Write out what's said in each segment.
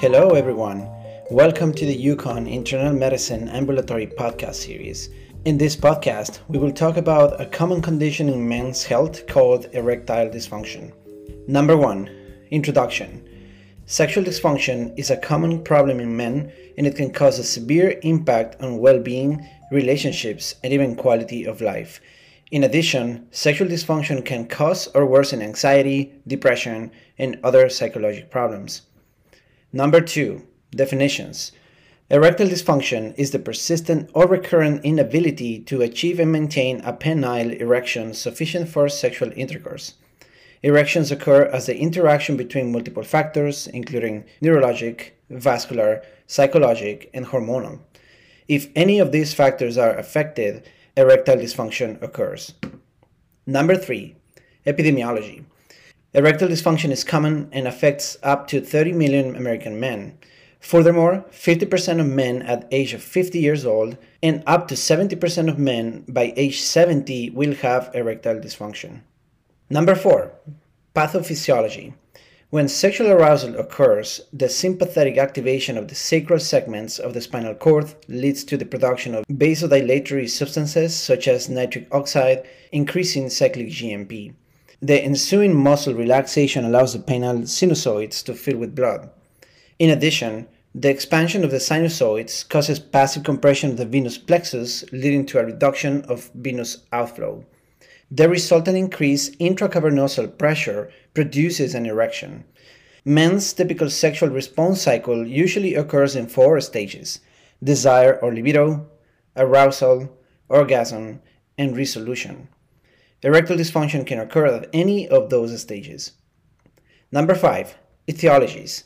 Hello, everyone. Welcome to the UConn Internal Medicine Ambulatory Podcast Series. In this podcast, we will talk about a common condition in men's health called erectile dysfunction. Number one, introduction. Sexual dysfunction is a common problem in men and it can cause a severe impact on well being, relationships, and even quality of life. In addition, sexual dysfunction can cause or worsen anxiety, depression, and other psychological problems. Number two, definitions. Erectile dysfunction is the persistent or recurrent inability to achieve and maintain a penile erection sufficient for sexual intercourse. Erections occur as the interaction between multiple factors, including neurologic, vascular, psychologic, and hormonal. If any of these factors are affected, erectile dysfunction occurs. Number three, epidemiology. Erectile dysfunction is common and affects up to 30 million American men. Furthermore, 50% of men at age of 50 years old and up to 70% of men by age 70 will have erectile dysfunction. Number 4. Pathophysiology. When sexual arousal occurs, the sympathetic activation of the sacral segments of the spinal cord leads to the production of vasodilatory substances such as nitric oxide, increasing cyclic GMP. The ensuing muscle relaxation allows the penile sinusoids to fill with blood. In addition, the expansion of the sinusoids causes passive compression of the venous plexus, leading to a reduction of venous outflow. The resultant increased intracavernosal pressure produces an erection. Men's typical sexual response cycle usually occurs in four stages desire or libido, arousal, orgasm, and resolution. Erectile dysfunction can occur at any of those stages. Number five, etiologies.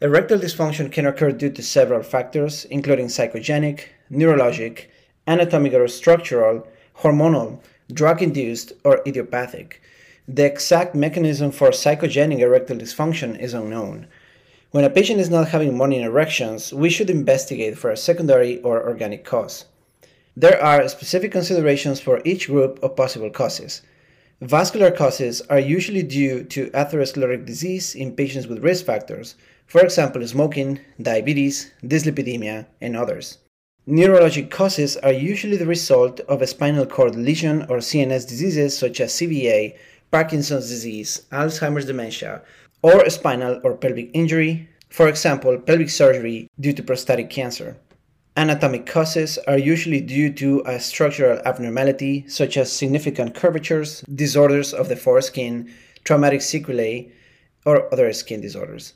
Erectile dysfunction can occur due to several factors, including psychogenic, neurologic, anatomic or structural, hormonal, drug induced, or idiopathic. The exact mechanism for psychogenic erectile dysfunction is unknown. When a patient is not having morning erections, we should investigate for a secondary or organic cause. There are specific considerations for each group of possible causes. Vascular causes are usually due to atherosclerotic disease in patients with risk factors, for example, smoking, diabetes, dyslipidemia, and others. Neurologic causes are usually the result of a spinal cord lesion or CNS diseases such as CVA, Parkinson's disease, Alzheimer's dementia, or spinal or pelvic injury, for example, pelvic surgery due to prostatic cancer. Anatomic causes are usually due to a structural abnormality such as significant curvatures, disorders of the foreskin, traumatic sequelae, or other skin disorders.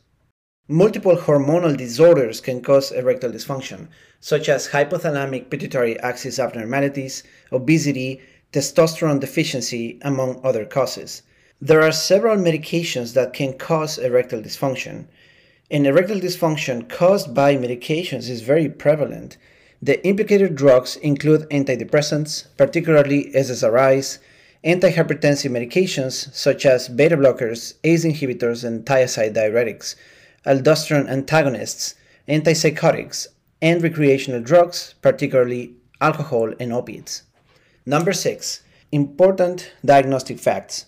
Multiple hormonal disorders can cause erectile dysfunction, such as hypothalamic pituitary axis abnormalities, obesity, testosterone deficiency, among other causes. There are several medications that can cause erectile dysfunction, and erectile dysfunction caused by medications is very prevalent. The implicated drugs include antidepressants, particularly SSRIs, antihypertensive medications such as beta blockers, ACE inhibitors, and thiazide diuretics, aldosterone antagonists, antipsychotics, and recreational drugs, particularly alcohol and opiates. Number six, important diagnostic facts.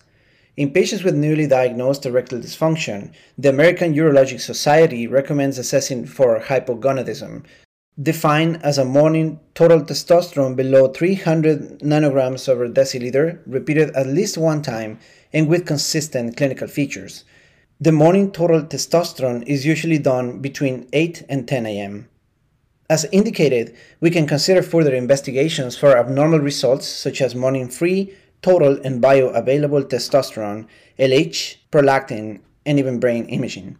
In patients with newly diagnosed erectile dysfunction, the American Urologic Society recommends assessing for hypogonadism, defined as a morning total testosterone below 300 nanograms over deciliter, repeated at least one time and with consistent clinical features. The morning total testosterone is usually done between 8 and 10 a.m. As indicated, we can consider further investigations for abnormal results such as morning free total and bioavailable testosterone, LH, prolactin, and even brain imaging.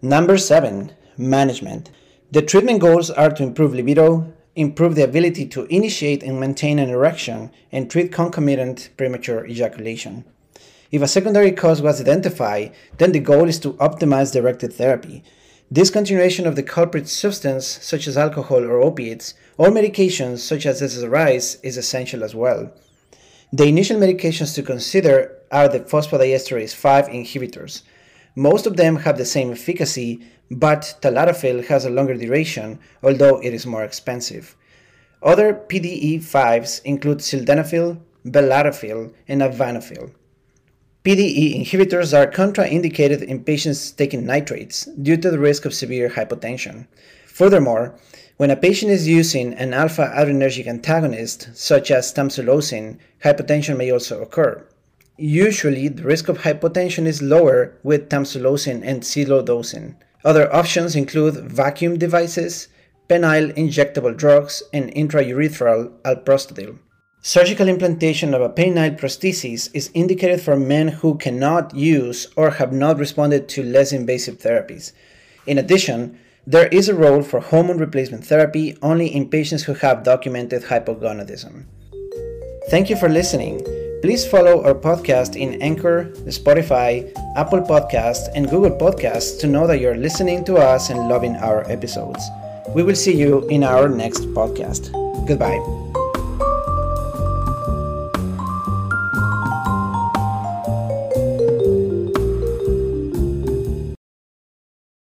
Number seven, management. The treatment goals are to improve libido, improve the ability to initiate and maintain an erection, and treat concomitant premature ejaculation. If a secondary cause was identified, then the goal is to optimize directed therapy. Discontinuation of the culprit substance, such as alcohol or opiates, or medications such as SSRIs, is essential as well. The initial medications to consider are the phosphodiesterase 5 inhibitors. Most of them have the same efficacy, but tadalafil has a longer duration, although it is more expensive. Other PDE5s include sildenafil, vardenafil, and avanafil. PDE inhibitors are contraindicated in patients taking nitrates due to the risk of severe hypotension. Furthermore, when a patient is using an alpha adrenergic antagonist, such as tamsulosin, hypotension may also occur. Usually, the risk of hypotension is lower with tamsulosin and silodosin. Other options include vacuum devices, penile injectable drugs, and intraurethral alprostadil. Surgical implantation of a penile prosthesis is indicated for men who cannot use or have not responded to less invasive therapies. In addition, there is a role for hormone replacement therapy only in patients who have documented hypogonadism. Thank you for listening. Please follow our podcast in Anchor, Spotify, Apple Podcasts, and Google Podcasts to know that you're listening to us and loving our episodes. We will see you in our next podcast. Goodbye.